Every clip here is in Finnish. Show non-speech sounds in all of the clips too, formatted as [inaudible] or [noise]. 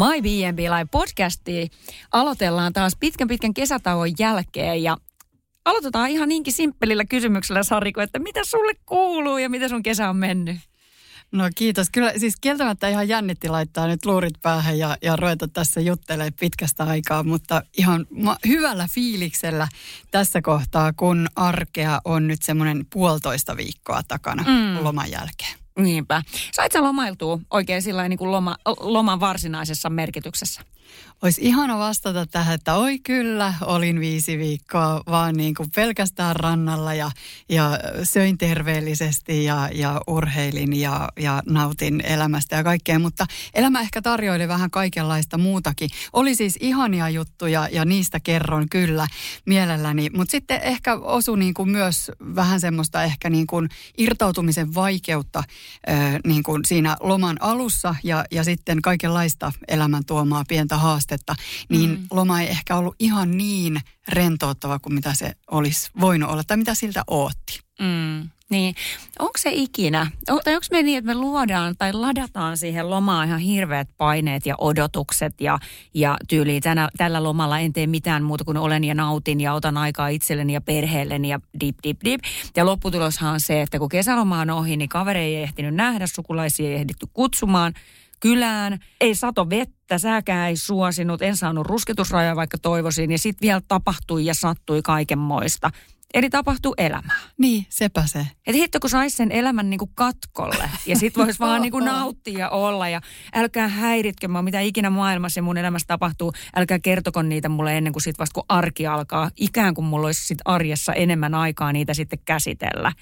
My B&B Live podcasti aloitellaan taas pitkän pitkän kesätauon jälkeen ja aloitetaan ihan niinkin simppelillä kysymyksellä Sariko, että mitä sulle kuuluu ja mitä sun kesä on mennyt? No kiitos. Kyllä siis kieltämättä ihan jännitti laittaa nyt luurit päähän ja, ja ruveta tässä juttelemaan pitkästä aikaa, mutta ihan ma- hyvällä fiiliksellä tässä kohtaa, kun arkea on nyt semmoinen puolitoista viikkoa takana mm. loman jälkeen. Niinpä. Sait sä lomailtua oikein sillä niin kuin loma, loman varsinaisessa merkityksessä? Olisi ihana vastata tähän, että oi kyllä, olin viisi viikkoa vaan niin kuin pelkästään rannalla ja, ja söin terveellisesti ja, ja urheilin ja, ja nautin elämästä ja kaikkea. Mutta elämä ehkä tarjoili vähän kaikenlaista muutakin. Oli siis ihania juttuja ja niistä kerron kyllä mielelläni. Mutta sitten ehkä osui niin kuin myös vähän semmoista ehkä niin kuin irtautumisen vaikeutta niin kuin siinä loman alussa ja, ja sitten kaikenlaista elämän tuomaa pientä haastetta, niin mm. loma ei ehkä ollut ihan niin rentouttava kuin mitä se olisi voinut olla tai mitä siltä ootti. Mm. Niin, onko se ikinä, tai onko me niin, että me luodaan tai ladataan siihen lomaan ihan hirveät paineet ja odotukset ja, ja tyyliin tänä, tällä lomalla en tee mitään muuta kuin olen ja nautin ja otan aikaa itselleni ja perheelleni ja dip, dip, dip. Ja lopputuloshan on se, että kun kesäloma on ohi, niin kaveri ei ehtinyt nähdä, sukulaisia ei ehditty kutsumaan – kylään, ei sato vettä, sääkään ei suosinut, en saanut rusketusrajaa vaikka toivoisin ja sitten vielä tapahtui ja sattui kaikenmoista. Eli tapahtuu elämää. Niin, sepä se. Et hitto kun saisi sen elämän niinku katkolle ja sit voisi [laughs] vaan niinku nauttia ja olla ja älkää häiritkö mua, mitä ikinä maailmassa ja mun elämässä tapahtuu. Älkää kertoko niitä mulle ennen kuin sit vasta kun arki alkaa. Ikään kuin mulla olisi sit arjessa enemmän aikaa niitä sitten käsitellä.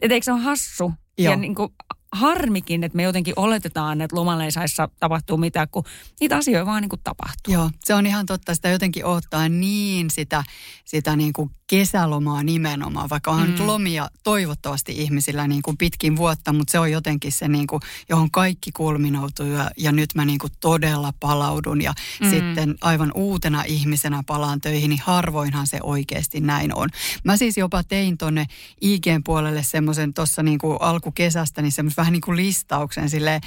Et eikö se ole hassu? Joo. Ja niinku harmikin, että me jotenkin oletetaan, että lomalla ei saisi tapahtua mitään, kun niitä asioita vaan niin kuin tapahtuu. Joo, se on ihan totta. Sitä jotenkin ottaa niin sitä, sitä niin kuin kesälomaa nimenomaan, vaikka on mm. nyt lomia toivottavasti ihmisillä niin kuin pitkin vuotta, mutta se on jotenkin se, niin kuin, johon kaikki kulminoutuu ja, ja nyt mä niin kuin todella palaudun ja mm. sitten aivan uutena ihmisenä palaan töihin, niin harvoinhan se oikeasti näin on. Mä siis jopa tein tonne IGn puolelle semmoisen tuossa niin kuin alkukesästä, niin semmoisen vähän niin kuin listauksen sille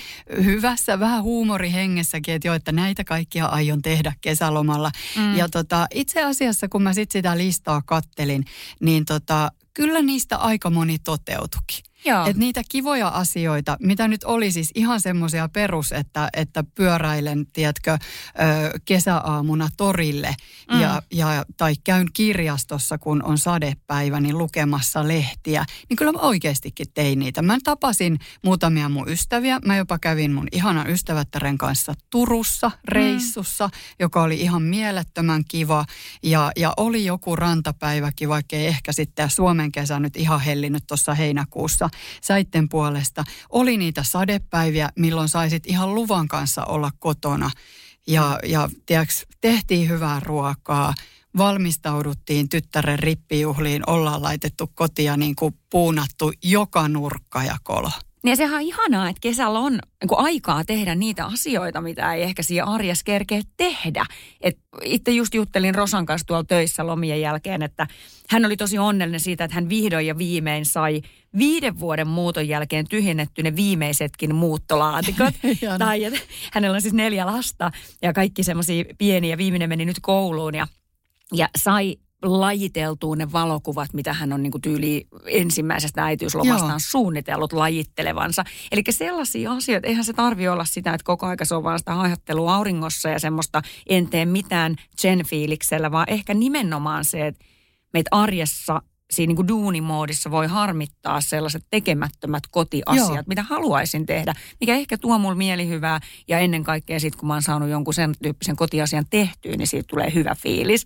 hyvässä, vähän huumorihengessäkin, että jo, että näitä kaikkia aion tehdä kesälomalla. Mm. Ja tota, itse asiassa, kun mä sitten sitä listaa kattelin, niin tota, kyllä niistä aika moni toteutukin. Että niitä kivoja asioita, mitä nyt oli siis ihan semmoisia perus, että, että pyöräilen, tiedätkö, kesäaamuna torille mm. ja, ja, tai käyn kirjastossa, kun on sadepäivä, niin lukemassa lehtiä. Niin kyllä mä oikeastikin tein niitä. Mä tapasin muutamia mun ystäviä. Mä jopa kävin mun ihanan ystävättären kanssa Turussa reissussa, mm. joka oli ihan mielettömän kiva. Ja, ja oli joku rantapäiväkin, vaikka ei ehkä sitten Suomen kesä nyt ihan hellinyt tuossa heinäkuussa säitten puolesta. Oli niitä sadepäiviä, milloin saisit ihan luvan kanssa olla kotona. Ja, ja tiedätkö, tehtiin hyvää ruokaa, valmistauduttiin tyttären rippijuhliin, ollaan laitettu kotia niin kuin puunattu joka nurkka ja kolo. Niin sehän on ihanaa, että kesällä on niin aikaa tehdä niitä asioita, mitä ei ehkä siinä arjessa kerkeä tehdä. Et itse just juttelin Rosan kanssa tuolla töissä lomien jälkeen, että hän oli tosi onnellinen siitä, että hän vihdoin ja viimein sai viiden vuoden muuton jälkeen tyhjennetty ne viimeisetkin muuttolaatikot. [laughs] tai että hänellä on siis neljä lasta ja kaikki semmoisia pieniä. Viimeinen meni nyt kouluun ja, ja sai lajiteltuu ne valokuvat, mitä hän on niin kuin tyyli ensimmäisestä äitiyslomastaan Joo. suunnitellut lajittelevansa. Eli sellaisia asioita, eihän se tarvi olla sitä, että koko aika se on vaan sitä ajattelua auringossa ja semmoista en tee mitään sen fiiliksellä, vaan ehkä nimenomaan se, että meitä arjessa siinä niin kuin duunimoodissa voi harmittaa sellaiset tekemättömät kotiasiat, Joo. mitä haluaisin tehdä, mikä ehkä tuo mulle mielihyvää ja ennen kaikkea sitten kun mä oon saanut jonkun sen tyyppisen kotiasian tehtyä, niin siitä tulee hyvä fiilis.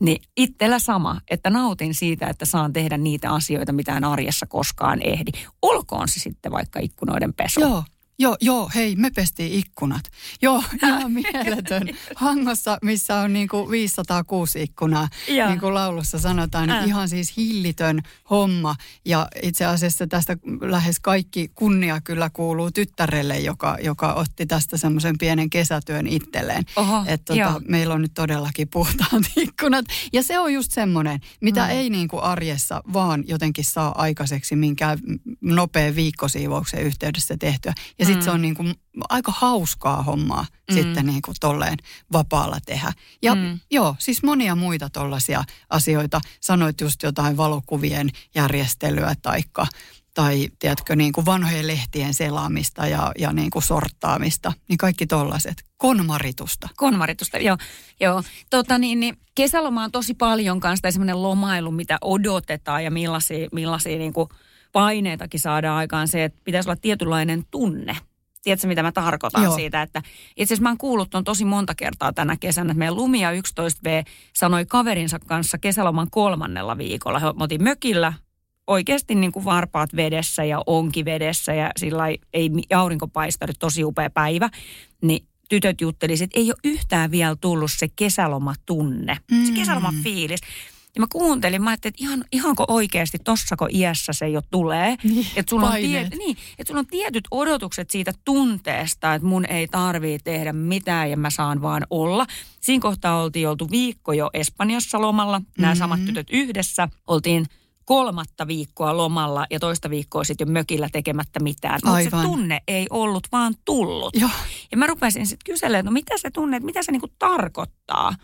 Niin itsellä sama, että nautin siitä, että saan tehdä niitä asioita, mitä en arjessa koskaan ehdi. Olkoon se sitten vaikka ikkunoiden pesu. Joo, Joo, joo, hei, me pestiin ikkunat. Joo, [laughs] ihan mieletön. Hangossa, missä on niin kuin 506 ikkunaa, ja. niin kuin laulussa sanotaan, niin ihan siis hillitön homma. Ja itse asiassa tästä lähes kaikki kunnia kyllä kuuluu tyttärelle, joka, joka otti tästä semmoisen pienen kesätyön itselleen. Että tota, meillä on nyt todellakin puhtaat [laughs] ikkunat. Ja se on just semmoinen, mitä mm. ei niin kuin arjessa vaan jotenkin saa aikaiseksi minkään nopea viikkosiivouksen yhteydessä tehtyä. Ja sitten mm. se on niin kuin aika hauskaa hommaa mm. sitten niin kuin tolleen vapaalla tehdä. Ja mm. joo, siis monia muita tollaisia asioita. Sanoit just jotain valokuvien järjestelyä taikka tai tiedätkö, niin kuin vanhojen lehtien selaamista ja, ja niin kuin sorttaamista, niin kaikki tollaset. Konmaritusta. Konmaritusta, joo. joo. Tota niin, niin kesäloma on tosi paljon kanssa semmoinen lomailu, mitä odotetaan ja millaisia, millaisia niin kuin paineitakin saadaan aikaan se, että pitäisi olla tietynlainen tunne. Tiedätkö, mitä mä tarkoitan Joo. siitä? Että itse asiassa mä oon kuullut ton tosi monta kertaa tänä kesänä, että meidän Lumia 11V sanoi kaverinsa kanssa kesäloman kolmannella viikolla. He otin mökillä oikeasti niin kuin varpaat vedessä ja onki vedessä ja sillä ei aurinko paistanut, tosi upea päivä. Niin tytöt juttelisivat, että ei ole yhtään vielä tullut se kesälomatunne, mm. se kesälomafiilis. Ja mä kuuntelin, mä ajattelin, että ihan, ihanko oikeasti tossako iässä se jo tulee. Niin, että sulla, on tie, niin, että sulla on tietyt odotukset siitä tunteesta, että mun ei tarvii tehdä mitään ja mä saan vaan olla. Siinä kohtaa oltiin oltu viikko jo Espanjassa lomalla, nämä mm-hmm. samat tytöt yhdessä. Oltiin kolmatta viikkoa lomalla ja toista viikkoa sitten jo mökillä tekemättä mitään. Mutta se tunne ei ollut vaan tullut. Joo. Ja mä rupesin sitten kyselemään, että no mitä se tunne, että mitä se niinku tarkoittaa.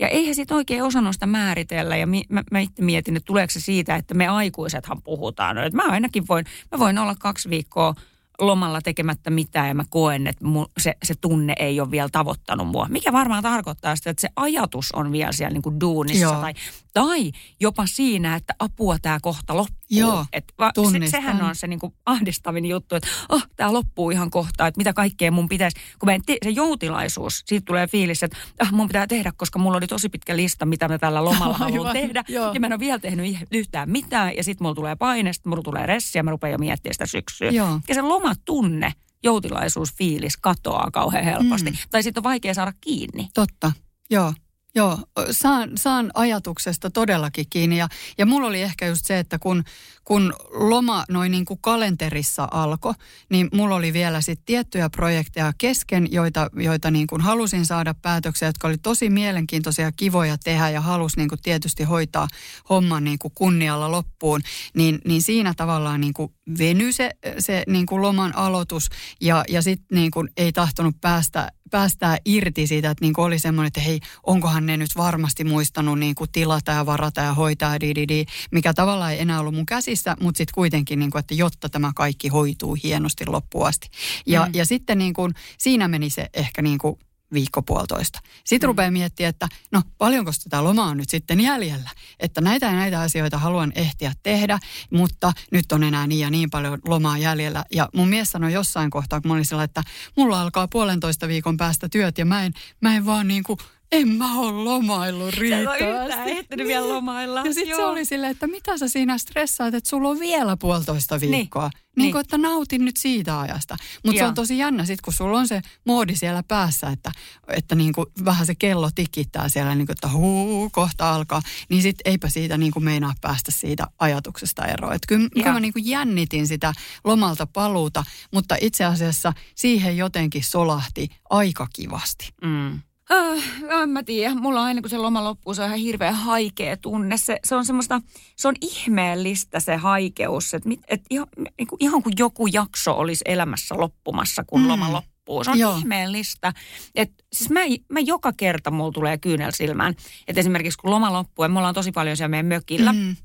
Ja eihän sit oikein osannut sitä määritellä ja mi, mä, mä itse mietin, että tuleeko se siitä, että me aikuisethan puhutaan. Että mä ainakin voin, mä voin olla kaksi viikkoa lomalla tekemättä mitään ja mä koen, että mun, se, se tunne ei ole vielä tavoittanut mua. Mikä varmaan tarkoittaa sitä, että se ajatus on vielä siellä niin kuin duunissa tai, tai jopa siinä, että apua tämä kohta loppuu. Joo, Et va, se, sehän on se niin kuin ahdistavin juttu, että oh, tämä loppuu ihan kohta, että mitä kaikkea mun pitäisi. Kun mä en te, se joutilaisuus, siitä tulee fiilis, että ah, mun pitää tehdä, koska mulla oli tosi pitkä lista, mitä mä tällä lomalla [laughs] haluan tehdä. Joo. Ja mä en ole vielä tehnyt yhtään mitään ja sitten mulla tulee paine, sitten mulla tulee ressi ja mä rupean jo miettimään sitä syksyä. Joo. Ja se loma tunne, joutilaisuusfiilis katoaa kauhean helposti. Mm. Tai sitten on vaikea saada kiinni. Totta, joo. Joo, saan, saan ajatuksesta todellakin kiinni. Ja, ja mulla oli ehkä just se, että kun, kun loma noin niin kuin kalenterissa alkoi, niin mulla oli vielä sitten tiettyjä projekteja kesken, joita, joita niin kuin halusin saada päätöksiä, jotka oli tosi mielenkiintoisia ja kivoja tehdä ja halusi niin kuin tietysti hoitaa homman niin kuin kunnialla loppuun. Niin, niin siinä tavallaan niin kuin venyi se, se niin kuin loman aloitus ja, ja sitten niin kuin ei tahtonut päästä päästää irti siitä, että niin oli semmoinen, että hei, onkohan ne nyt varmasti muistanut niin kuin tilata ja varata ja hoitaa, di, di, di, mikä tavallaan ei enää ollut mun käsissä, mutta sitten kuitenkin, niin kuin, että jotta tämä kaikki hoituu hienosti loppuun asti. Ja, mm. ja sitten niin kuin, siinä meni se ehkä niin kuin viikko puolitoista. Sitten mm. rupeaa miettimään, että no paljonko tätä lomaa on nyt sitten jäljellä. Että näitä ja näitä asioita haluan ehtiä tehdä, mutta nyt on enää niin ja niin paljon lomaa jäljellä. Ja mun mies sanoi jossain kohtaa, kun mä olin sillä, että mulla alkaa puolentoista viikon päästä työt ja mä en, mä en vaan niin kuin en mä ole lomaillut riittävästi. Sä ehtinyt vielä lomailla. Ja sitten se oli silleen, että mitä sä siinä stressaat, että sulla on vielä puolitoista niin. viikkoa. Niin, niin, niin. kuin, että nautin nyt siitä ajasta. Mutta se on tosi jännä sitten, kun sulla on se moodi siellä päässä, että, että niin kuin vähän se kello tikittää siellä, niin kuin, että huu, kohta alkaa. Niin sitten eipä siitä niin kuin meinaa päästä siitä ajatuksesta eroon. Että kyllä, kyllä mä niin kuin jännitin sitä lomalta paluuta, mutta itse asiassa siihen jotenkin solahti aika kivasti. Mm. Äh, en mä tiedä. Mulla on aina kun se loma loppuu, se on ihan hirveän haikea tunne. Se, se on semmoista, se on ihmeellistä se haikeus. Että et ihan, niin kuin, ihan kuin joku jakso olisi elämässä loppumassa, kun mm. loma loppuu loppuu. Se on Joo. ihmeellistä. Et, siis mä, mä joka kerta mulla tulee kyynel silmään. Että esimerkiksi kun loma loppuu, ja me ollaan tosi paljon siellä meidän mökillä. Mm.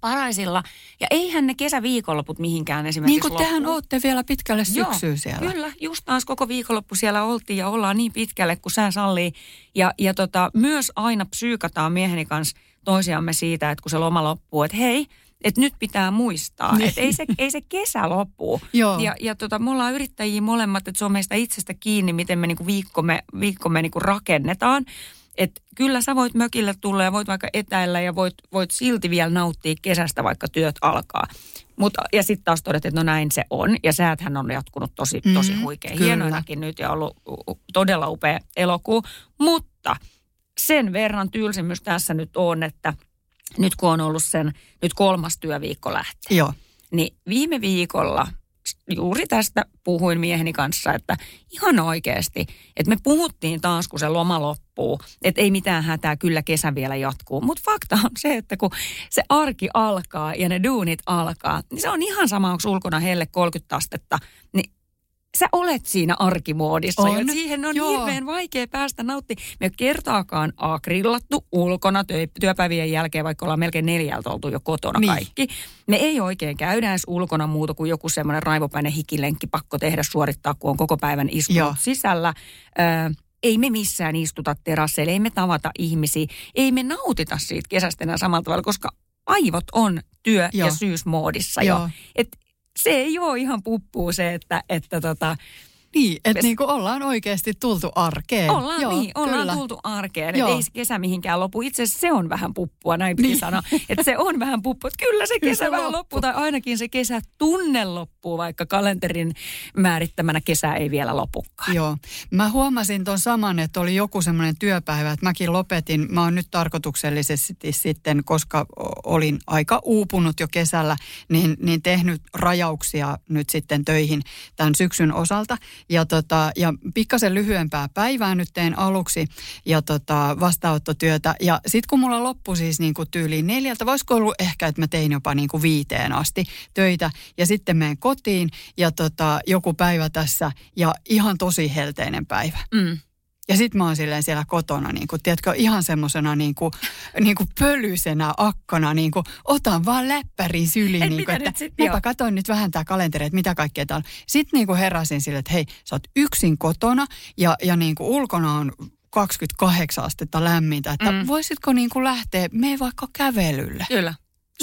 Paraisilla. Ja eihän ne kesäviikonloput mihinkään esimerkiksi Niin kuin tehän olette vielä pitkälle syksyyn siellä. Kyllä, just taas koko viikonloppu siellä oltiin ja ollaan niin pitkälle kuin sää sallii. Ja, ja tota, myös aina psyykataan mieheni kanssa toisiamme siitä, että kun se loma loppuu, että hei, että nyt pitää muistaa, Niin. että ei se, ei se kesä lopu. [laughs] Joo. Ja, ja tota, me ollaan yrittäjiä molemmat, että se on meistä itsestä kiinni, miten me niinku viikkomme, viikkomme niinku rakennetaan. Että kyllä sä voit mökille tulla ja voit vaikka etäillä ja voit, voit silti vielä nauttia kesästä, vaikka työt alkaa. Mut, ja sitten taas todettiin, että no näin se on. Ja sääthän on jatkunut tosi, tosi Mm, huikea. kyllä. Hienoinakin nyt ja ollut todella upea elokuu. Mutta sen verran tylsimys tässä nyt on, että nyt kun on ollut sen, nyt kolmas työviikko lähtee, Joo. niin viime viikolla juuri tästä puhuin mieheni kanssa, että ihan oikeasti, että me puhuttiin taas, kun se loma loppuu, että ei mitään hätää, kyllä kesä vielä jatkuu. Mutta fakta on se, että kun se arki alkaa ja ne duunit alkaa, niin se on ihan sama, onko ulkona helle 30 astetta, niin sä olet siinä arkimoodissa. On, Ja siihen on joo. hirveän vaikea päästä nauttimaan. Me kertaakaan A, grillattu ulkona työ, työpäivien jälkeen, vaikka ollaan melkein neljältä oltu jo kotona Niin. kaikki. Me ei oikein käydä edes ulkona muuta kuin joku semmoinen raivopäinen hikilenkki pakko tehdä suorittaa, kun on koko päivän istunut Joo. sisällä. Ö, ei me missään istuta terasseilla, ei me tavata ihmisiä, ei me nautita siitä kesästä enää samalla tavalla, koska aivot on työ- Joo. ja syysmoodissa Joo. jo. Et se ei ole ihan puppuu se, että, että tota, Niin, että niinku ollaan oikeasti tultu arkeen. ollaan, Joo, niin, ollaan kyllä. tultu arkeen. Joo. Ei se kesä mihinkään lopu. Itse asiassa se on vähän puppua, näin piti Niin. sanoa. Että se on vähän puppua. Että kyllä se Kyllä kesä se vähän loppuu. Tai ainakin se kesä tunne loppuu, vaikka kalenterin määrittämänä kesä ei vielä lopukaan. Joo. Mä huomasin ton saman, että oli joku semmoinen työpäivä, että mäkin lopetin. Mä oon nyt tarkoituksellisesti sitten, koska olin aika uupunut jo kesällä, niin, niin tehnyt rajauksia nyt sitten töihin tämän syksyn osalta. Ja, tota, ja pikkasen lyhyempää päivää nyt teen aluksi ja tota, vastaanottotyötä. Ja sitten kun mulla loppui siis niin kuin tyyliin neljältä, voisiko ollut ehkä, että mä tein jopa niin kuin viiteen asti töitä. Ja sitten menen kotiin ja tota, joku päivä tässä ja ihan tosi helteinen päivä. Mm. Ja sitten mä oon silleen siellä kotona, niin kuin, tiedätkö, ihan semmoisena niin kuin, niin kuin pölyisenä akkana, niin kuin, otan vaan läppärin syliin. Et niin kuin, että sit, mäpä joo. katsoin nyt vähän tää kalenteri, että mitä kaikkea täällä on. Sitten niin kuin heräsin silleen, että hei, sä oot yksin kotona ja, ja niin kuin ulkona on 28 astetta lämmintä, että Mm. voisitko niin kuin lähteä, mene vaikka kävelylle. Kyllä.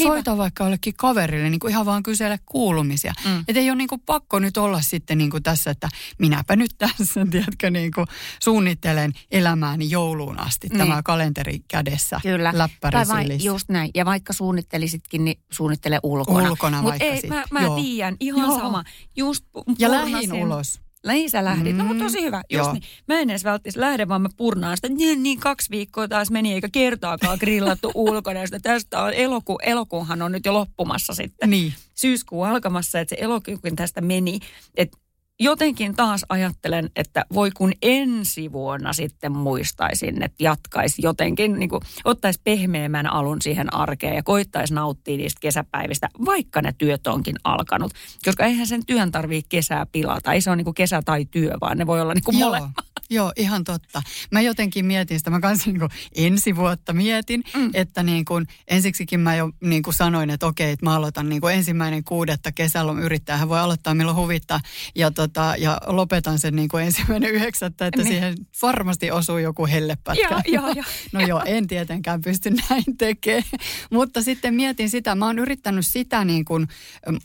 Soita vaikka jollekin kaverille, niin kuin ihan vaan kysele kuulumisia. Mm. Että ei ole niin kuin pakko nyt olla sitten niin kuin tässä, että minäpä nyt tässä, [laughs] tiedätkö, niin kuin suunnittelen elämääni jouluun asti. Niin. Tämä kalenteri kädessä, Kyllä. Tai vai, sylissä. just näin. Ja vaikka suunnittelisitkin, niin suunnittele ulkona. Ulkona Mut vaikka ei, sit. mä, mä tiedän, ihan Joo. sama. Just pu- Ja lähin ulos. Niin sä lähdit. No Mm. mutta tosi hyvä. Just Joo. niin. Mä en edes välttämättä lähde, vaan mä purnaan sitä. Niin, niin kaksi viikkoa taas meni, eikä kertaakaan grillattu [laughs] ulkona. Ja sitä tästä on eloku, elokuuhan on nyt jo loppumassa sitten. Niin. Syyskuu alkamassa, että se elokuukin tästä meni. Että jotenkin taas ajattelen, että voi kun ensi vuonna sitten muistaisin, että jatkaisi jotenkin, niin kuin, ottaisi pehmeämmän alun siihen arkeen ja koittaisi nauttia niistä kesäpäivistä, vaikka ne työt onkin alkanut. Koska eihän sen työn tarvitse kesää pilata. Ei se ole niin kuin kesä tai työ, vaan ne voi olla niin kuin molemmat. Joo, ihan totta. Mä jotenkin mietin sitä, mä kanssa niin kuin ensi vuotta mietin, Mm. että niin kuin, ensiksikin mä jo niin kuin sanoin, että okei, että mä aloitan niin kuin ensimmäinen kuudetta kesällä yrittäjähän voi aloittaa milloin huvittaa ja, tota, ja lopetan sen niin kuin ensimmäinen yhdeksättä, että Niin. siihen varmasti osuu joku hellepätkä. Joo, joo, joo. [laughs] No joo, en tietenkään pysty näin tekemään. Mutta sitten mietin sitä, mä oon yrittänyt sitä niin kuin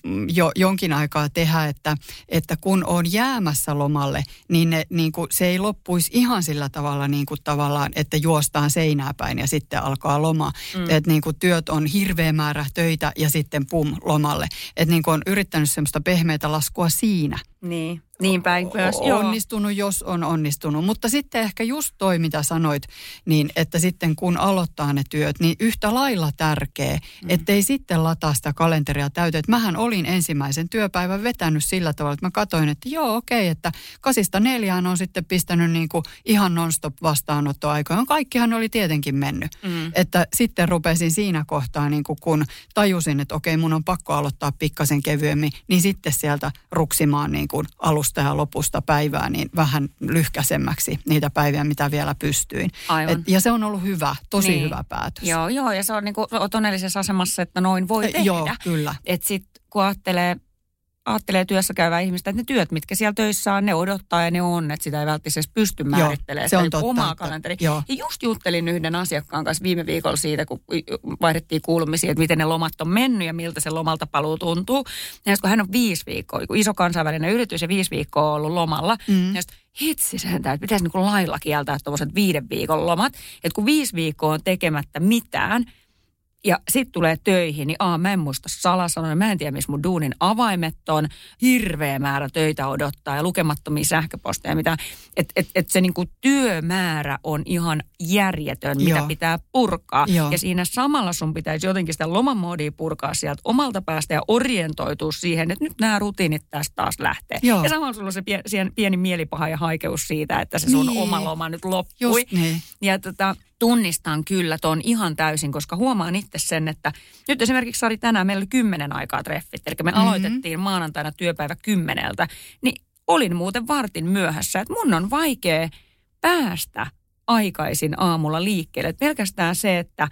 mm, jo jonkin aikaa tehdä, että, että kun on jäämässä lomalle, niin, ne, niin kuin, se ei loppuisi ihan sillä tavalla niin kuin tavallaan, että juostaan seinää päin ja sitten alkaa loma. Mm. Että niin kuin työt on hirveä määrä töitä ja sitten pum lomalle. Että niin kuin on yrittänyt semmoista pehmeitä laskua siinä Niin, niin päin myös. Joo. onnistunut, jos on onnistunut. Mutta sitten ehkä just toi, mitä sanoit, niin että sitten kun aloittaa ne työt, niin yhtä lailla tärkeä, mm. ettei sitten lataa sitä kalenteria täyteen. Et mähän olin ensimmäisen työpäivän vetänyt sillä tavalla, että mä katsoin, että joo okei, että kasista neljään on sitten pistänyt niin kuin ihan non-stop vastaanottoaikoja. Kaikkihan oli tietenkin mennyt. Mm. Että sitten rupesin siinä kohtaa, niin kuin kun tajusin, että okei, mun on pakko aloittaa pikkasen kevyemmin, niin sitten sieltä ruksimaan niin kuin alusta ja lopusta päivää, niin vähän lyhkäisemmäksi niitä päiviä, mitä vielä pystyin. Aivan. Et, ja se on ollut hyvä, tosi Niin. hyvä päätös. Joo, joo, ja se on niin kuin, onnellisessa asemassa, että noin voi Eh, tehdä. Joo, kyllä. Että sitten kun ajattelee ajattelee työssä käyvää ihmistä, että ne työt, mitkä siellä töissä on, ne odottaa ja ne on, että sitä ei välttämättä pysty määrittelemään. se on totta, omaa kalenteri. joo. Ja just juttelin yhden asiakkaan kanssa viime viikolla siitä, kun vaihdettiin kuulumisia, että miten ne lomat on mennyt ja miltä se lomalta paluu tuntuu. Ja kun hän on viisi viikkoa, iso kansainvälinen yritys ja viisi viikkoa on ollut lomalla, mm. ja sit, hitsi sentään, että pitäisi niin lailla kieltää tuommoiset viiden viikon lomat. Että kun viisi viikkoa on tekemättä mitään, ja sitten tulee töihin, niin aa, mä en muista salasanoja, mä en tiedä, missä mun duunin avaimet on. Hirveä määrä töitä odottaa ja lukemattomia sähköposteja, mitä, että et, et se niinku työmäärä on ihan järjetön, mitä Joo. pitää purkaa. Joo. Ja siinä samalla sun pitäisi jotenkin sitä lomamoodia purkaa sieltä omalta päästä ja orientoitua siihen, että nyt nämä rutiinit tästä taas lähtee. Joo. Ja samalla sulla on se pie, pieni mielipaha ja haikeus siitä, että se sun Niin. oma loma nyt loppui. Just niin. Ja tota, tunnistan kyllä tuon ihan täysin, koska huomaan itse sen, että nyt esimerkiksi Sari tänään meillä oli kymmenen aikaa treffit. Eli me Mhm. aloitettiin maanantaina työpäivä kymmeneltä. Niin olin muuten vartin myöhässä, että mun on vaikea päästä aikaisin aamulla liikkeelle. Et pelkästään se, että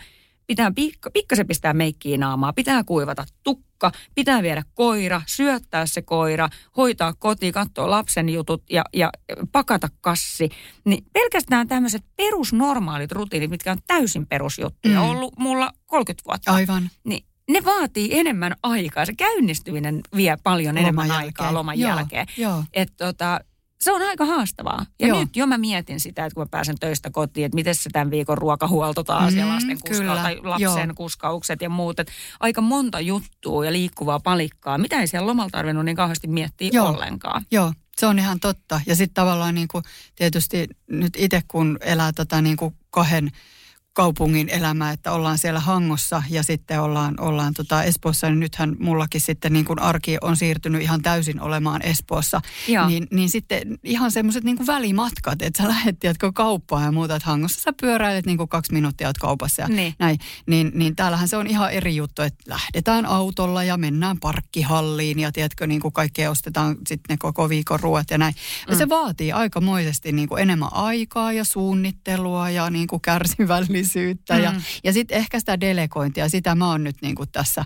pitää pikka, pikkasen pistää meikkiä naamaa, pitää kuivata tukka, pitää viedä koira, syöttää se koira, hoitaa koti, katsoa lapsen jutut ja, ja pakata kassi. Niin pelkästään tämmöiset perusnormaalit rutiinit, mitkä on täysin perusjuttuja, Mm. ollut mulla 30 vuotta. Aivan. Niin ne vaatii enemmän aikaa. Se käynnistyminen vie paljon enemmän Loman aikaa jälkeen. loman Joo, jälkeen. joo. Et tota, se on aika haastavaa. Ja Joo. nyt jo mä mietin sitä, että kun mä pääsen töistä kotiin, että miten se tämän viikon ruokahuolto taas ja Mm, lasten kuska- kyllä, tai lapsen joo. kuskaukset ja muut. Et aika monta juttua ja liikkuvaa palikkaa. Mitä ei siellä lomalla tarvinnut niin kauheasti miettiä Joo. ollenkaan. Joo, se on ihan totta. Ja sitten tavallaan niin kuin, tietysti nyt itse kun elää tota niin kuin kahden kaupungin elämää, että ollaan siellä Hangossa ja sitten ollaan, ollaan tota Espoossa, niin nythän mullakin sitten niin kuin arki on siirtynyt ihan täysin olemaan Espoossa. Joo. Niin, niin sitten ihan semmoiset niin kuin välimatkat, että sä lähet, tiedätkö, kauppaan ja muuta, että Hangossa sä pyöräilet niin kuin kaksi minuuttia oot kaupassa ja Niin. näin. Niin, niin täällähän se on ihan eri juttu, että lähdetään autolla ja mennään parkkihalliin ja tiedätkö, niin kuin kaikkea ostetaan sitten ne koko viikon ruoat ja näin. Ja se vaatii aikamoisesti niin kuin enemmän aikaa ja suunnittelua ja niin kuin kärsivällisyyttä. Ja, Mm. ja sitten ehkä sitä delegointia, sitä mä oon nyt niin kuin tässä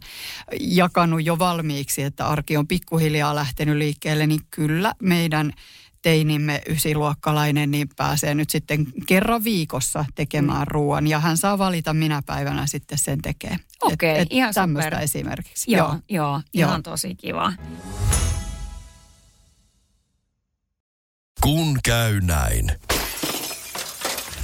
jakanut jo valmiiksi, että arki on pikkuhiljaa lähtenyt liikkeelle, niin kyllä meidän teinimme ysiluokkalainen niin pääsee nyt sitten kerran viikossa tekemään mm. ruoan ja hän saa valita minä päivänä sitten sen tekee. Okei, ihan Tämmöistä super. esimerkiksi. Joo, joo, joo ihan Joo. tosi kiva. Kun käy näin.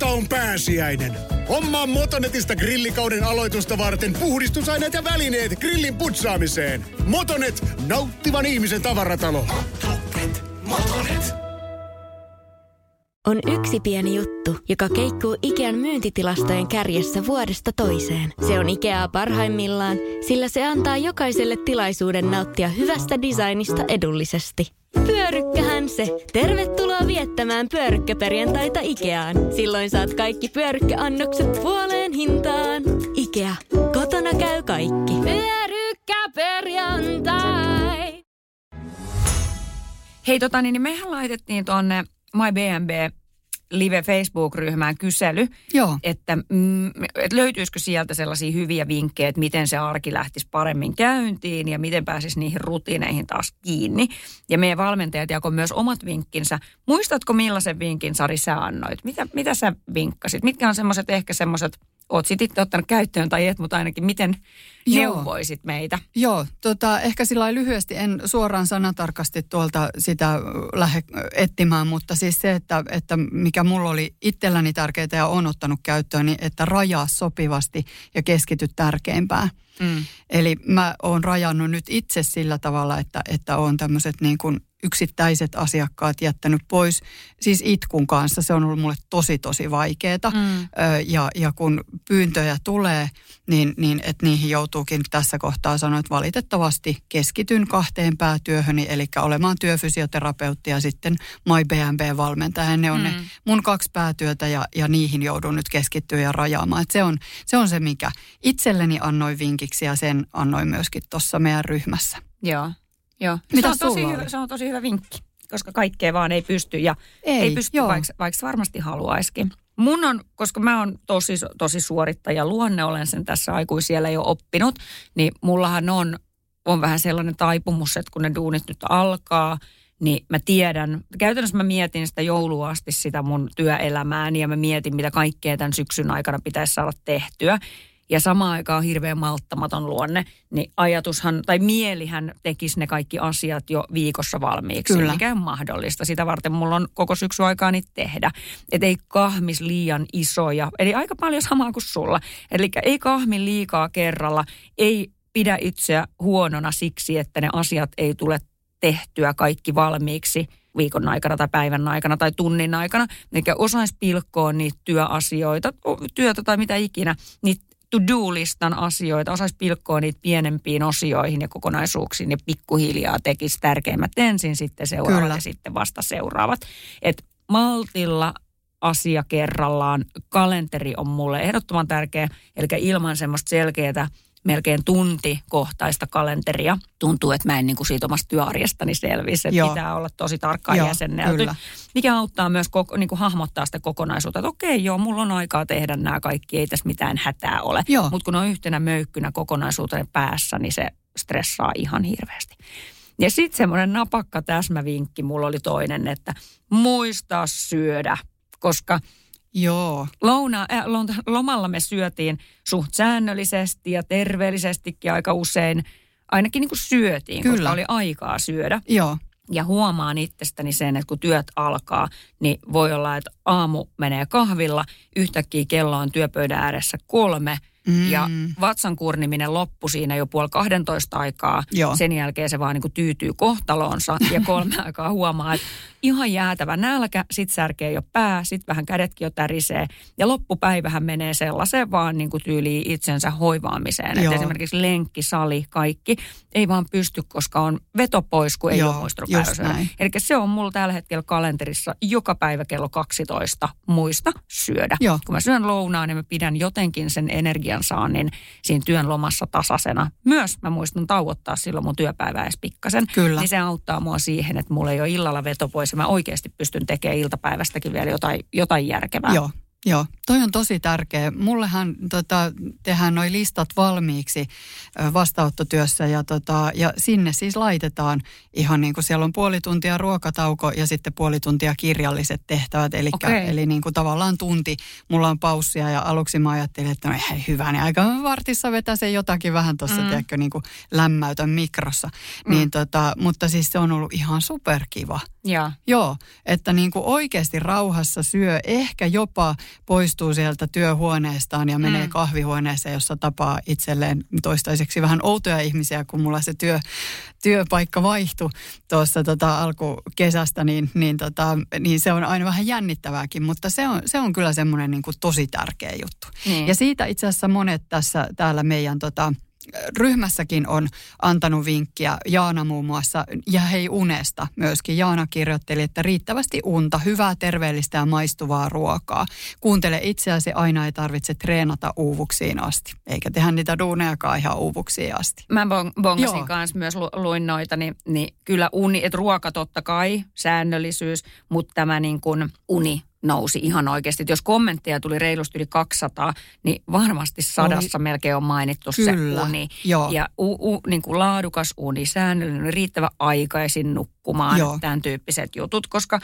kohta on pääsiäinen. Hommaa Motonetista grillikauden aloitusta varten puhdistusaineet ja välineet grillin putsaamiseen. Motonet, nauttivan ihmisen tavaratalo. Motonet. On yksi pieni juttu, joka keikkuu Ikean myyntitilastojen kärjessä vuodesta toiseen. Se on Ikeaa parhaimmillaan, sillä se antaa jokaiselle tilaisuuden nauttia hyvästä designista edullisesti. Pyörykkähän se! Tervetuloa viettämään pyörykkäperjantaita Ikeaan. Silloin saat kaikki pyörykkäannokset puoleen hintaan. Ikea. Kotona käy kaikki. Pyörykkäperjantai! Hei tota niin, niin mehän laitettiin tuonne My BNB live Facebook-ryhmään kysely, Joo. että, mm, että löytyisikö sieltä sellaisia hyviä vinkkejä, että miten se arki lähtisi paremmin käyntiin ja miten pääsisi niihin rutiineihin taas kiinni. Ja meidän valmentajat jakoi myös omat vinkkinsä. Muistatko millaisen vinkin Sari sä annoit? Mitä, mitä sä vinkkasit? Mitkä on semmoiset ehkä semmoiset, oot sit itse ottanut käyttöön tai et, mutta ainakin miten. Neuvoisit meitä? Joo, tota, ehkä sillä lyhyesti en suoraan sanatarkasti tuolta sitä lähde etsimään, mutta siis se, että, että mikä mulla oli itselläni tärkeää ja on ottanut käyttöön, niin että rajaa sopivasti ja keskity tärkeimpään. Mm. Eli mä oon rajannut nyt itse sillä tavalla, että, että on tämmöiset niin kuin yksittäiset asiakkaat jättänyt pois. Siis itkun kanssa se on ollut mulle tosi tosi vaikeaa. Mm. Ja, ja kun pyyntöjä tulee, niin, niin että niihin joutuukin tässä kohtaa sanoa, että valitettavasti keskityn kahteen päätyöhöni, eli olemaan työfysioterapeutti ja sitten My BNB-valmentaja. Ne on mm. ne mun kaksi päätyötä ja, ja niihin joudun nyt keskittyä ja rajaamaan. Et se, on, se on se, mikä itselleni annoi vinkiksi ja sen annoin myöskin tuossa meidän ryhmässä. Joo. Joo. Mitä se, on tosi hyvä, se on tosi hyvä vinkki, koska kaikkea vaan ei pysty ja ei, ei pysty, vaikka, vaikka varmasti haluaisikin. Mun on, koska mä oon tosi, tosi suorittaja luonne, olen sen tässä aikuisiellä jo oppinut, niin mullahan on, on vähän sellainen taipumus, että kun ne duunit nyt alkaa, niin mä tiedän, käytännössä mä mietin sitä joulua asti sitä mun työelämääni ja mä mietin, mitä kaikkea tämän syksyn aikana pitäisi saada tehtyä ja samaan aikaan hirveän malttamaton luonne, niin ajatushan tai mielihän tekisi ne kaikki asiat jo viikossa valmiiksi, Kyllä. mikä on mahdollista. Sitä varten mulla on koko syksy aikaa niitä tehdä. Että ei kahmis liian isoja, eli aika paljon samaa kuin sulla. Eli ei kahmi liikaa kerralla, ei pidä itseä huonona siksi, että ne asiat ei tule tehtyä kaikki valmiiksi viikon aikana tai päivän aikana tai tunnin aikana. Eli osaisi pilkkoa niitä työasioita, työtä tai mitä ikinä, niitä to-do-listan asioita, osaisi pilkkoa niitä pienempiin osioihin ja kokonaisuuksiin ja pikkuhiljaa tekisi tärkeimmät ensin, sitten seuraavat Kyllä. ja sitten vasta seuraavat. Et maltilla asia kerrallaan. Kalenteri on mulle ehdottoman tärkeä, eli ilman semmoista selkeää melkein tuntikohtaista kalenteria. Tuntuu, että mä en niin kuin siitä omasta työarjestani selvisi, että Joo. pitää olla tosi tarkkaan joo, jäsennelty. Kyllä. Mikä auttaa myös koko, niin kuin hahmottaa sitä kokonaisuutta, että okei, joo, mulla on aikaa tehdä nämä kaikki, ei tässä mitään hätää ole. Mutta kun on yhtenä möykkynä kokonaisuuteen päässä, niin se stressaa ihan hirveästi. Ja sitten semmoinen napakka täsmävinkki mulla oli toinen, että muista syödä, koska – Joo. Louna, äh, lomalla me syötiin suht säännöllisesti ja terveellisestikin aika usein. Ainakin niin kuin syötiin, Kyllä. koska oli aikaa syödä. Joo. Ja huomaan itsestäni sen, että kun työt alkaa, niin voi olla, että aamu menee kahvilla, yhtäkkiä kello on työpöydän ääressä kolme – Mm. Ja vatsan kurniminen loppui siinä jo puoli 12 aikaa. Joo. Sen jälkeen se vaan niin kuin tyytyy kohtaloonsa ja [laughs] kolme aikaa huomaa, että ihan jäätävä nälkä, sit särkee jo pää, sit vähän kädetkin jo tärisee. Ja loppupäivähän menee sellaiseen vaan niin kuin tyyliin itsensä hoivaamiseen. Että esimerkiksi lenkki, sali, kaikki ei vaan pysty, koska on veto pois, kun ei Joo, ole muistunut Eli se on mulla tällä hetkellä kalenterissa joka päivä kello 12 muista syödä. Joo. Kun mä syön lounaan, niin mä pidän jotenkin sen energian saannin siinä työn lomassa tasasena. Myös mä muistan tauottaa silloin mun työpäivää edes pikkasen. Kyllä. Niin se auttaa mua siihen, että mulla ei ole illalla veto pois ja mä oikeasti pystyn tekemään iltapäivästäkin vielä jotain, jotain järkevää. Joo, Joo, toi on tosi tärkeä. Mullehan tota, tehdään noi listat valmiiksi vastaanottotyössä ja, tota, ja sinne siis laitetaan ihan niin kuin siellä on puoli tuntia ruokatauko ja sitten puoli tuntia kirjalliset tehtävät. Eli, okay. eli niin kuin tavallaan tunti. Mulla on paussia ja aluksi mä ajattelin, että no ei hyvä, niin aika vartissa vetäisen jotakin vähän tuossa, mm. tiedätkö, niin kuin lämmäytön mikrossa. Mm. Niin tota, mutta siis se on ollut ihan superkiva. Ja. Joo, että niin kuin oikeasti rauhassa syö, ehkä jopa poistuu sieltä työhuoneestaan ja menee mm. kahvihuoneeseen, jossa tapaa itselleen toistaiseksi vähän outoja ihmisiä, kun mulla se työ, työpaikka vaihtui tuossa tota alkukesästä, niin, niin, tota, niin se on aina vähän jännittävääkin, mutta se on, se on kyllä semmoinen niin kuin tosi tärkeä juttu. Niin. Ja siitä itse asiassa monet tässä täällä meidän tota, ryhmässäkin on antanut vinkkiä, Jaana muun muassa, ja hei unesta myöskin. Jaana kirjoitteli, että riittävästi unta, hyvää, terveellistä ja maistuvaa ruokaa. Kuuntele itseäsi, aina ei tarvitse treenata uuvuksiin asti, eikä tehdä niitä duunejakaan ihan uuvuksiin asti. Mä bongasin kanssa myös lu, luin noita, niin, niin kyllä uni, että ruoka totta kai, säännöllisyys, mutta tämä niin kuin uni nousi ihan oikeasti. Että jos kommentteja tuli reilusti yli 200, niin varmasti sadassa Oli. melkein on mainittu Kyllä. se uni. Joo. Ja u, u, niin kuin laadukas uni, säännöllinen, riittävä aikaisin nukkumaan, Joo. tämän tyyppiset jutut, koska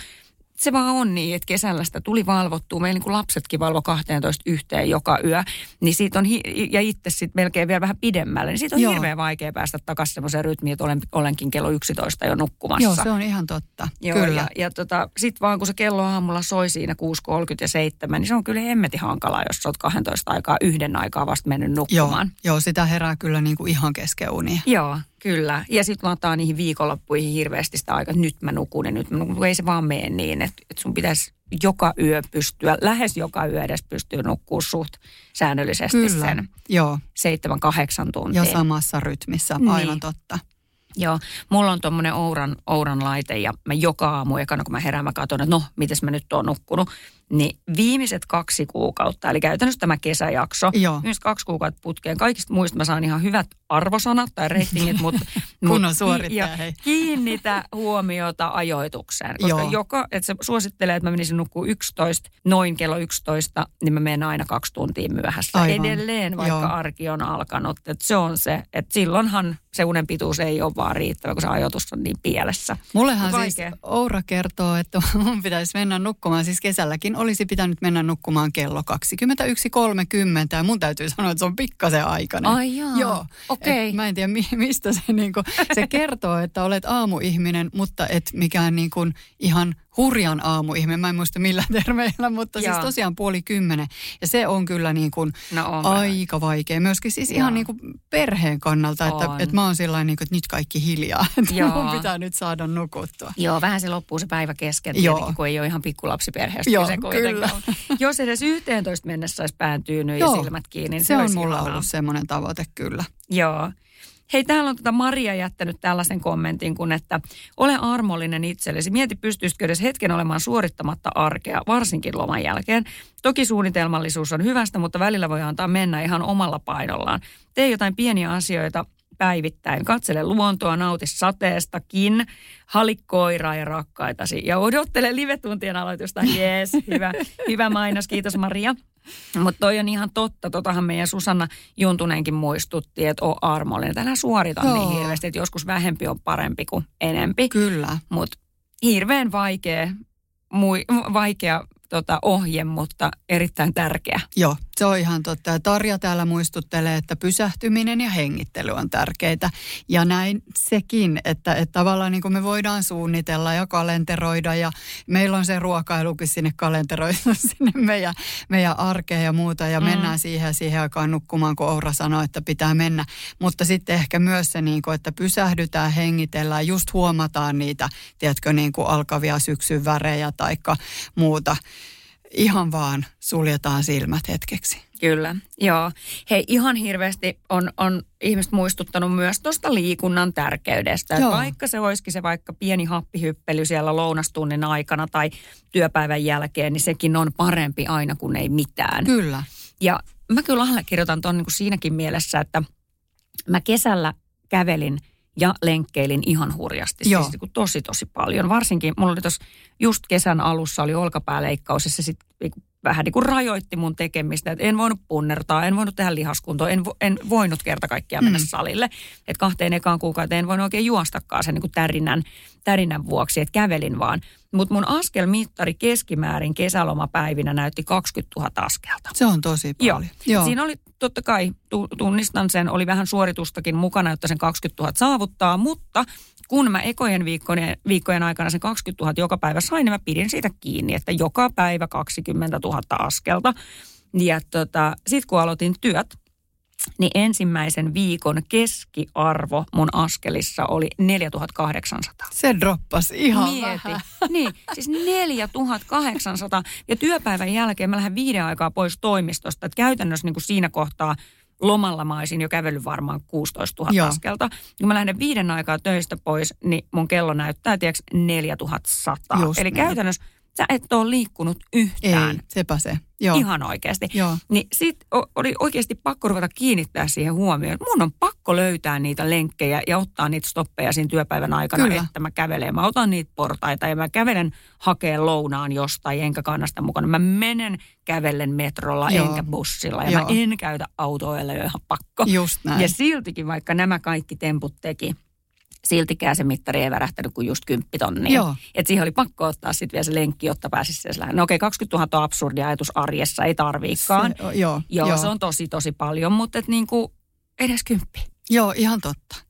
se vaan on niin, että kesällä sitä tuli valvottua. Meillä niin kuin lapsetkin valvo 12 yhteen joka yö. Niin siitä on, hi- ja itse sitten melkein vielä vähän pidemmälle. Niin siitä on Joo. hirveän vaikea päästä takaisin semmoiseen rytmiin, että olen, olenkin kello 11 jo nukkumassa. Joo, se on ihan totta. Joo, kyllä. Ja, ja tota, sitten vaan kun se kello aamulla soi siinä 6.30 ja 7, niin se on kyllä hemmetin hankalaa, jos olet 12 aikaa yhden aikaa vasta mennyt nukkumaan. Joo, Joo sitä herää kyllä niin kuin ihan kesken unia. Joo, Kyllä. Ja sitten lataa niihin viikonloppuihin hirveästi sitä aikaa, että nyt mä nukun ja nyt mä nukun. Ei se vaan mene niin, että, että sun pitäisi joka yö pystyä, lähes joka yö edes pystyä nukkuu suht säännöllisesti Kyllä, sen joo. 7-8 tuntia. Ja samassa rytmissä, Niin. aivan totta. Joo, mulla on tuommoinen Ouran, Ouran laite ja mä joka aamu ekana kun mä herään, mä katson, että no, mites mä nyt oon nukkunut. Niin viimeiset kaksi kuukautta, eli käytännössä tämä kesäjakso, Joo. myös kaksi kuukautta putkeen. Kaikista muista mä saan ihan hyvät arvosanat tai ratingit, mutta [laughs] Kunnon mut- suorittaja, ja hei. Kiinnitä huomiota ajoitukseen, koska Joo. joka, että se suosittelee, että mä menisin nukkuu 11, noin kello 11, niin mä menen aina kaksi tuntia myöhässä. Aivan. Edelleen, vaikka Joo. arki on alkanut. Että se on se, että silloinhan se unen pituus ei ole vaan riittävä, kun se ajoitus on niin pielessä. Mullehan Vaikea. siis Oura kertoo, että mun pitäisi mennä nukkumaan. Siis kesälläkin olisi pitänyt mennä nukkumaan kello 21.30 ja mun täytyy sanoa, että se on pikkasen aikainen. Ai jaa, Joo. okei. Et Mä en tiedä, mi- mistä se, niinku, se kertoo, että olet aamuihminen, mutta et mikään niinku ihan hurjan aamuihminen. Mä en muista millä termeillä, mutta siis Joo. tosiaan puoli kymmenen. Ja se on kyllä niin kuin No on aika vaikea. Myöskin siis Joo. ihan niin kuin perheen kannalta, että, On. että mä oon sillä niin kuin, että nyt kaikki hiljaa. [laughs] Että Joo. mun pitää nyt saada nukuttua. Joo, vähän se loppuu se päivä kesken, Joo. tietenkin, kun ei ole ihan pikkulapsiperheestä. Joo, kyse kyllä. [laughs] Jos edes 11 mennessä olisi pään tyynyt ja silmät kiinni, niin Se on olisi mulla ollut semmoinen tavoite kyllä. Joo. Hei, täällä on tota Maria jättänyt tällaisen kommentin, kun että ole armollinen itsellesi. Mieti, pystyisikö edes hetken olemaan suorittamatta arkea, varsinkin loman jälkeen. Toki suunnitelmallisuus on hyvästä, mutta välillä voi antaa mennä ihan omalla painollaan. Tee jotain pieniä asioita päivittäin. Katsele luontoa, nauti sateestakin, hali koiraa ja rakkaitasi ja odottele live-tuntien aloitusta. Jees, hyvä, hyvä mainos. Kiitos Maria. Mutta toi on ihan totta. Totahan meidän Susanna Juntunenkin muistutti, että on armollinen. Älä suorita Joo. niin hirveästi, että joskus vähempi on parempi kuin enempi. Kyllä. Mutta hirveän vaikea, mui, vaikea tota, ohje, mutta erittäin tärkeä. Joo, se on ihan totta. Ja Tarja täällä muistuttelee, että pysähtyminen ja hengittely on tärkeitä. Ja näin sekin, että, että tavallaan niin kuin me voidaan suunnitella ja kalenteroida ja meillä on se ruokailukin sinne kalenteroitu [laughs] sinne meidän, meidän arkeen ja muuta ja mm. mennään siihen ja siihen aikaan nukkumaan, kun Oura sanoi, että pitää mennä. Mutta sitten ehkä myös se, niin kuin, että pysähdytään, hengitellään, just huomataan niitä, tiedätkö, niin kuin alkavia syksyn värejä tai muuta. Ihan vaan suljetaan silmät hetkeksi. Kyllä, joo. Hei, ihan hirveästi on, on ihmiset muistuttanut myös tuosta liikunnan tärkeydestä. Joo. vaikka se olisikin se vaikka pieni happihyppely siellä lounastunnin aikana tai työpäivän jälkeen, niin sekin on parempi aina kuin ei mitään. Kyllä. Ja mä kyllä allekirjoitan tuon niin siinäkin mielessä, että mä kesällä kävelin ja lenkkeilin ihan hurjasti. Joo. Siis niin kuin tosi tosi paljon. Varsinkin, mulla oli tuossa just kesän alussa oli olkapääleikkaus ja se sitten vähän niin kuin rajoitti mun tekemistä. Et en voinut punnertaa, en voinut tehdä lihaskuntoa, en, vo, en voinut kerta kaikkiaan mennä Mm. salille. Että kahteen ekaan kuukauteen en voinut oikein juostakaan sen niin kuin tärinän, tärinän vuoksi, että kävelin vaan. Mutta mun askelmittari keskimäärin kesälomapäivinä näytti 20 000 askelta. Se on tosi Joo. paljon. Joo. Siinä oli totta kai, tu- tunnistan sen, oli vähän suoritustakin mukana, jotta sen 20 000 saavuttaa, mutta kun mä ekojen viikkojen, viikkojen aikana sen 20 000 joka päivä sain, niin mä pidin siitä kiinni, että joka päivä 20 000 askelta. Ja tota, sitten kun aloitin työt, niin ensimmäisen viikon keskiarvo mun askelissa oli 4800. Se droppasi ihan Mieti. vähän. Niin, siis 4800. Ja työpäivän jälkeen mä lähden viiden aikaa pois toimistosta. Että käytännössä niin kuin siinä kohtaa lomalla mä olisin jo kävellyt varmaan 16 000 Joo. askelta. Kun mä lähden viiden aikaa töistä pois, niin mun kello näyttää, tiedätkö, 4100. Just Eli näin. käytännössä sä et ole liikkunut Ei, yhtään. sepä se. Joo. Ihan oikeasti. Joo. Niin sit oli oikeasti pakko ruveta kiinnittää siihen huomioon. Mun on pakko löytää niitä lenkkejä ja ottaa niitä stoppeja siinä työpäivän aikana, Kyllä. että mä kävelen. Mä otan niitä portaita ja mä kävelen hakeen lounaan jostain, enkä kanna sitä mukana. Mä menen kävellen metrolla, Joo. enkä bussilla ja Joo. mä en käytä autoa, ellei ole ihan pakko. Just näin. Ja siltikin, vaikka nämä kaikki temput teki, siltikään se mittari ei värähtänyt kuin just kymppitonnia. Joo. Että siihen oli pakko ottaa sitten vielä se lenkki, jotta pääsisi siellä. No okei, 20 000 on absurdi ajatus arjessa, ei tarviikaan. Se, joo, Joo, joo. se on tosi tosi paljon, mutta et niinku edes kymppi. Joo, ihan totta.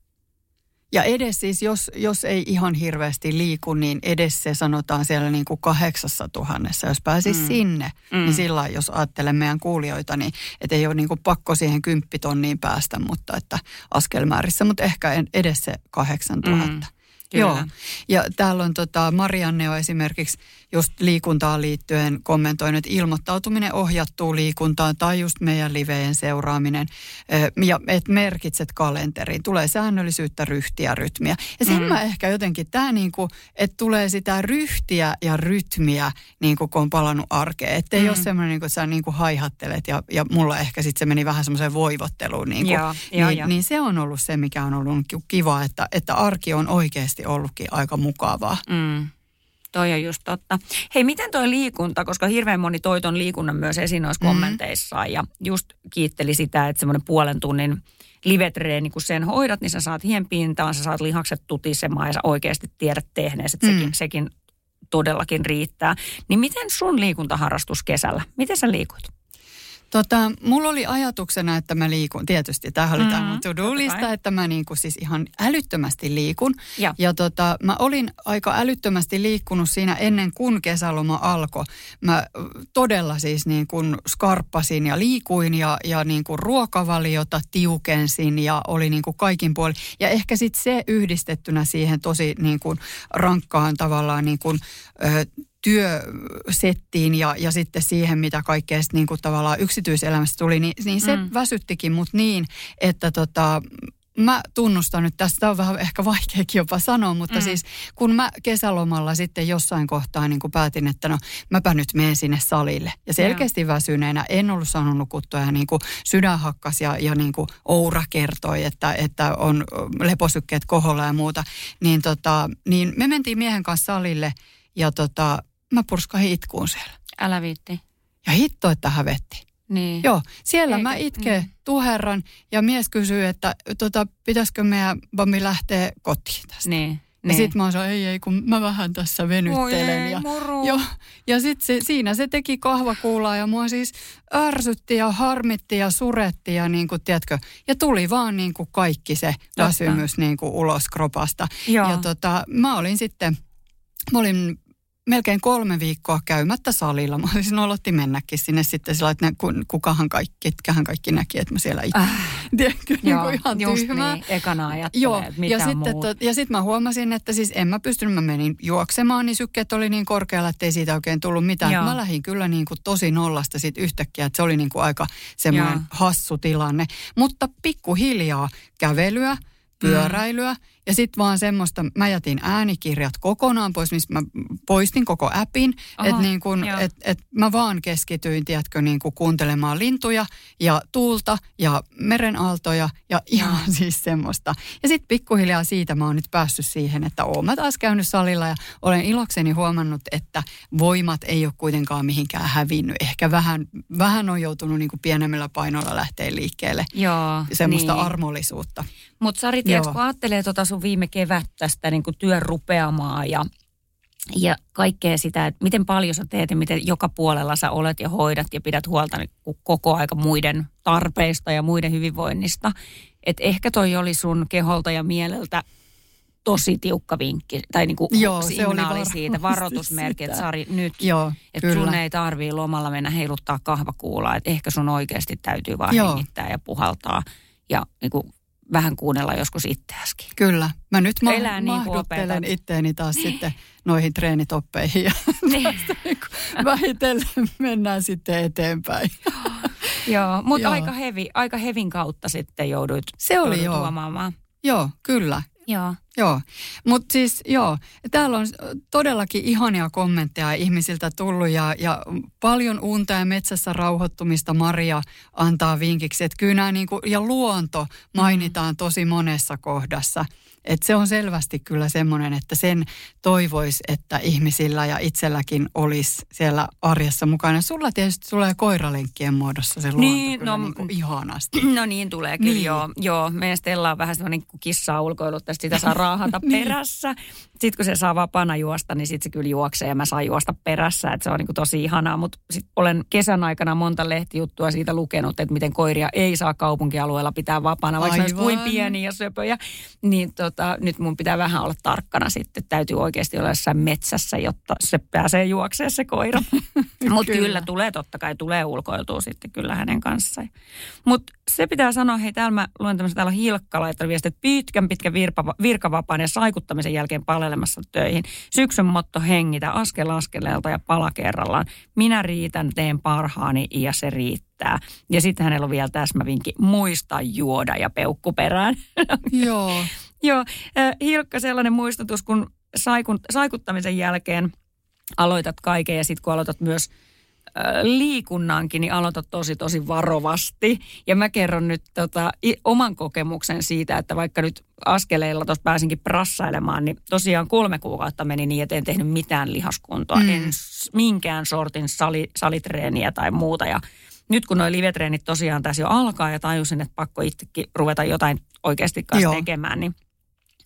Ja edes siis, jos, jos ei ihan hirveästi liiku, niin edes se sanotaan siellä niin kuin kahdeksassa tuhannessa. Jos pääsisi mm. sinne, mm. niin sillä jos ajattelen meidän kuulijoita, niin että ei ole niin kuin pakko siihen kymppitonniin päästä, mutta että askelmäärissä, mutta ehkä edes se kahdeksan tuhatta. Mm. Kyllä. Joo, ja täällä on tota, Marianne on esimerkiksi just liikuntaan liittyen kommentoinut, että ilmoittautuminen ohjattuu liikuntaan tai just meidän liveen seuraaminen ja että merkitset kalenteriin. Tulee säännöllisyyttä, ryhtiä, rytmiä. Ja sen mm. mä ehkä jotenkin, tämä niinku, että tulee sitä ryhtiä ja rytmiä, niinku, kun on palannut arkeen. Että ei mm. ole semmoinen, niinku, että sä niinku haihattelet ja, ja mulla ehkä sitten se meni vähän semmoiseen voivotteluun. Niinku, joo, niin, joo, jo. niin se on ollut se, mikä on ollut kiva, että, että arki on oikeasti ollutkin aika mukavaa. Mm. Toi on just totta. Hei, miten toi liikunta, koska hirveän moni toi ton liikunnan myös esiin noissa mm-hmm. kommenteissaan ja just kiitteli sitä, että semmoinen puolen tunnin livetreeni, kun sen hoidat, niin sä saat hien pintaan, sä saat lihakset tutisemaan ja sä oikeasti tiedät tehneesi, että mm. sekin, sekin todellakin riittää. Niin miten sun liikuntaharrastus kesällä? Miten sä liikut? Tota, mulla oli ajatuksena, että mä liikun, tietysti tämä oli mm-hmm. tämä to-do-lista, että mä niinku siis ihan älyttömästi liikun. Ja, ja tota, mä olin aika älyttömästi liikkunut siinä ennen kuin kesäloma alkoi. Mä todella siis niin kuin skarppasin ja liikuin ja, ja niin kuin ruokavaliota tiukensin ja oli niin kuin kaikin puolin. Ja ehkä sitten se yhdistettynä siihen tosi niin kuin rankkaan tavallaan niin kuin, ö, työsettiin ja, ja sitten siihen, mitä kaikkea niin kuin tavallaan yksityiselämästä tuli, niin, niin se mm. väsyttikin mut niin, että tota, mä tunnustan nyt, tästä on vähän ehkä vaikeakin jopa sanoa, mutta mm. siis kun mä kesälomalla sitten jossain kohtaa niin kuin päätin, että no mäpä nyt menen sinne salille. Ja selkeästi ja. väsyneenä en ollut saanut nukuttua ja niin kuin sydän hakkas ja, ja niin kuin Oura kertoi, että, että on leposykkeet koholla ja muuta. Niin, tota, niin me mentiin miehen kanssa salille ja tota, mä purskahin itkuun siellä. Älä viitti. Ja hitto, että hävetti. Niin. Joo, siellä Eikä, mä itken mm. tuherran ja mies kysyy, että tota, pitäisikö meidän Bambi lähteä kotiin tästä. Niin. Ja niin. sitten mä sanoin, ei, ei, kun mä vähän tässä venyttelen. Oi, ja, ei, jo, ja sitten se, siinä se teki kahvakuulaa ja mua siis ärsytti ja harmitti ja suretti ja niin kuin, tiedätkö, ja tuli vaan niin kuin kaikki se väsymys niin kuin ulos kropasta. Joo. Ja tota, mä olin sitten, mä olin melkein kolme viikkoa käymättä salilla. Mä olisin olotti mennäkin sinne sitten sillä, että ne, kukahan kaikki, ketkähän kaikki näki, että mä siellä itse. Äh. [laughs] Tiedätkö, niin Joo, ihan just tyhmää. niin, ekana ajattelee, Joo, ja sitten, tot, ja sitten mä huomasin, että siis en mä pystynyt, mä menin juoksemaan, niin sykkeet oli niin korkealla, että ei siitä oikein tullut mitään. Joo. Mä lähdin kyllä niin kuin tosi nollasta sitten yhtäkkiä, että se oli niin kuin aika semmoinen hassu tilanne. Mutta pikkuhiljaa kävelyä, pyöräilyä. Mm ja sitten vaan semmoista, mä jätin äänikirjat kokonaan pois, missä mä poistin koko appin. Että niin kun, et, et mä vaan keskityin, tiedätkö, niin kuin kuuntelemaan lintuja ja tuulta ja merenaaltoja ja ihan ja. [laughs] siis semmoista. Ja sitten pikkuhiljaa siitä mä oon nyt päässyt siihen, että oon mä taas käynyt salilla ja olen ilokseni huomannut, että voimat ei ole kuitenkaan mihinkään hävinnyt. Ehkä vähän, vähän on joutunut niin kuin pienemmillä painoilla lähteä liikkeelle. Joo, semmoista niin. armollisuutta. Mutta Sari, tiedätkö, kun ajattelee tota sun viime kevät tästä niin kuin työn rupeamaa ja, ja kaikkea sitä, että miten paljon sä teet ja miten joka puolella sä olet ja hoidat ja pidät huolta niin koko aika muiden tarpeista ja muiden hyvinvoinnista. Että ehkä toi oli sun keholta ja mieleltä tosi tiukka vinkki, tai niin kuin Joo, se oli var- siitä, varoitusmerkki, että Sari nyt, Joo, että sun ei tarvii lomalla mennä heiluttaa kahvakuulaa, että ehkä sun oikeasti täytyy vaan Joo. hengittää ja puhaltaa ja niin kuin vähän kuunnella joskus itseäskin. Kyllä. Mä nyt ma- Elää niin mahduttelen itteeni taas sitten noihin treenitoppeihin ja [laughs] niin. niin vähitellen mennään sitten eteenpäin. [laughs] joo, mutta aika, hevi, aika hevin kautta sitten jouduit, Se oli joo. tuomaamaan. Joo, kyllä. Joo. Joo, mutta siis joo, täällä on todellakin ihania kommentteja ihmisiltä tullut ja, ja paljon unta ja metsässä rauhoittumista Maria antaa vinkiksi. Että kyllä nämä niinku, ja luonto mainitaan tosi monessa kohdassa. Et se on selvästi kyllä semmoinen, että sen toivoisi, että ihmisillä ja itselläkin olisi siellä arjessa mukana. Sulla tietysti tulee koiralenkkien muodossa se luonto niin, no, niin kuin ihanasti. No niin tuleekin, niin. joo. joo. Meidän Stella on vähän semmoinen kissa ulkoilut, tästä sitä saa [laughs] raahata [laughs] perässä. Sitten kun se saa vapaana juosta, niin sitten se kyllä juoksee ja mä saan juosta perässä. Että se on niin kuin tosi ihanaa. Mutta sitten olen kesän aikana monta lehtijuttua siitä lukenut, että miten koiria ei saa kaupunkialueella pitää vapaana, vaikka ne olisi kuin pieniä ja söpöjä. Niin tota, nyt mun pitää vähän olla tarkkana sitten. Täytyy oikeasti olla jossain metsässä, jotta se pääsee juoksemaan se koira. [laughs] Mutta kyllä. kyllä tulee totta kai, tulee ulkoiltua sitten kyllä hänen kanssaan. Mutta se pitää sanoa, hei täällä mä luen tämmöisen, täällä Hilkka laittanut viesti, että pitkän pitkän virkavapaan ja saikuttamisen jälkeen palelemassa töihin. Syksyn motto hengitä askel askeleelta ja pala kerrallaan. Minä riitän, teen parhaani ja se riittää. Ja sitten hänellä on vielä täsmävinkki, muista juoda ja peukku perään. [laughs] Joo. Joo, Hilkka sellainen muistutus, kun saikun, saikuttamisen jälkeen aloitat kaiken ja sitten kun aloitat myös – liikunnankin, niin aloita tosi tosi varovasti. Ja mä kerron nyt tota, oman kokemuksen siitä, että vaikka nyt askeleilla tuossa pääsinkin prassailemaan, niin tosiaan kolme kuukautta meni niin, että en tehnyt mitään lihaskuntoa. Mm. En minkään sortin sali, salitreeniä tai muuta. Ja nyt kun nuo livetreenit tosiaan tässä jo alkaa ja tajusin, että pakko itsekin ruveta jotain oikeasti kanssa tekemään, niin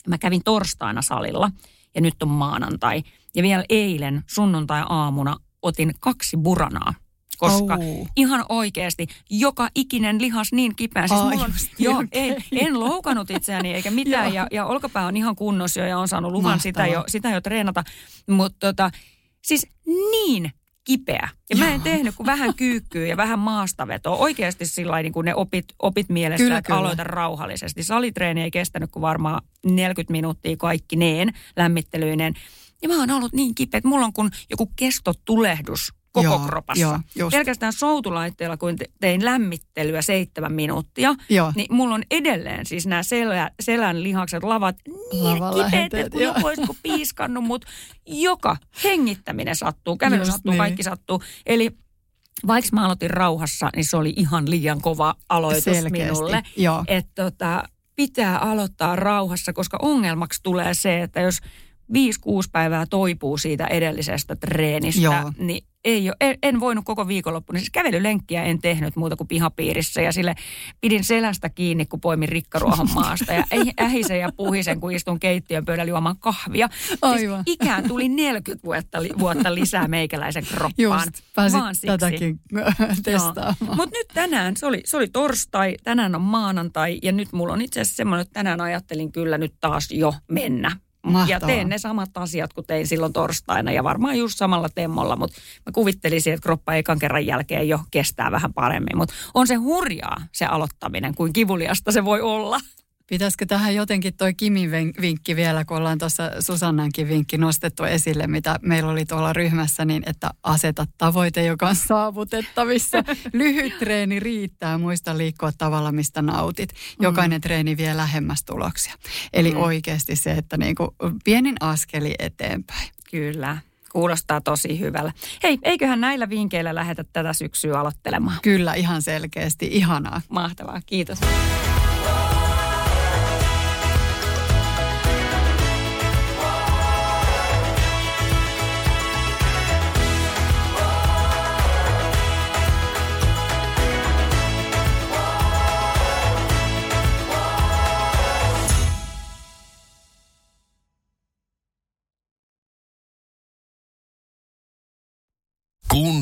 mä kävin torstaina salilla ja nyt on maanantai. Ja vielä eilen sunnuntai-aamuna otin kaksi buranaa koska oh. ihan oikeasti joka ikinen lihas niin kipeä. Siis oh, on, joo, ei, en loukannut itseäni eikä mitään ja, ja olkapää on ihan kunnossa jo ja on saanut luvan sitä jo, sitä jo treenata. Mutta tota, siis niin kipeä. Ja Joo. mä en tehnyt kuin vähän kyykkyä ja vähän maastavetoa. Oikeasti sillä niin kuin ne opit, opit mielessä, kyllä, että kyllä. aloita rauhallisesti. Salitreeni ei kestänyt kuin varmaan 40 minuuttia kaikki neen lämmittelyinen. Ja mä oon ollut niin kipeä, että mulla on kuin joku kestotulehdus koko joo, kropassa. Joo, Pelkästään soutulaitteella, kun tein lämmittelyä seitsemän minuuttia, joo. niin mulla on edelleen siis nämä selä, selän lihakset, lavat niin kipeät, että kun joku olisi piiskannut, mutta joka hengittäminen sattuu, kävely Just sattuu, niin. kaikki sattuu. Eli vaikka mä aloitin rauhassa, niin se oli ihan liian kova aloitus Selkeästi, minulle. Että tota, pitää aloittaa rauhassa, koska ongelmaksi tulee se, että jos – 5-6 päivää toipuu siitä edellisestä treenistä, Joo. niin ei ole, en, en voinut koko viikonloppuna. Siis kävelylenkkiä en tehnyt muuta kuin pihapiirissä ja sille pidin selästä kiinni, kun poimin rikkaruohon [laughs] maasta. Ja ähisen ja puhisen, kun istun keittiön pöydällä juomaan kahvia. Siis Aivan. Siis ikään tuli 40 vuotta, vuotta lisää meikäläisen kroppaan. Just, vaan tätäkin [laughs] testaamaan. Mutta nyt tänään, se oli, se oli torstai, tänään on maanantai ja nyt mulla on itse asiassa semmoinen, että tänään ajattelin kyllä nyt taas jo mennä Mahtavaa. Ja teen ne samat asiat kuin tein silloin torstaina ja varmaan just samalla temmolla, mutta mä kuvittelisin, että kroppa ekan kerran jälkeen jo kestää vähän paremmin. Mutta on se hurjaa se aloittaminen, kuin kivuliasta se voi olla. Pitäisikö tähän jotenkin toi Kimin vinkki vielä, kun ollaan tuossa Susannankin vinkki nostettu esille, mitä meillä oli tuolla ryhmässä, niin että aseta tavoite, joka on saavutettavissa. [laughs] Lyhyt treeni riittää, muista liikkua tavalla, mistä nautit. Mm. Jokainen mm. treeni vie lähemmäs tuloksia. Eli mm. oikeasti se, että niin kuin pienin askeli eteenpäin. Kyllä. Kuulostaa tosi hyvällä. Hei, eiköhän näillä vinkkeillä lähetä tätä syksyä aloittelemaan? Kyllä, ihan selkeästi. Ihanaa. Mahtavaa. Kiitos.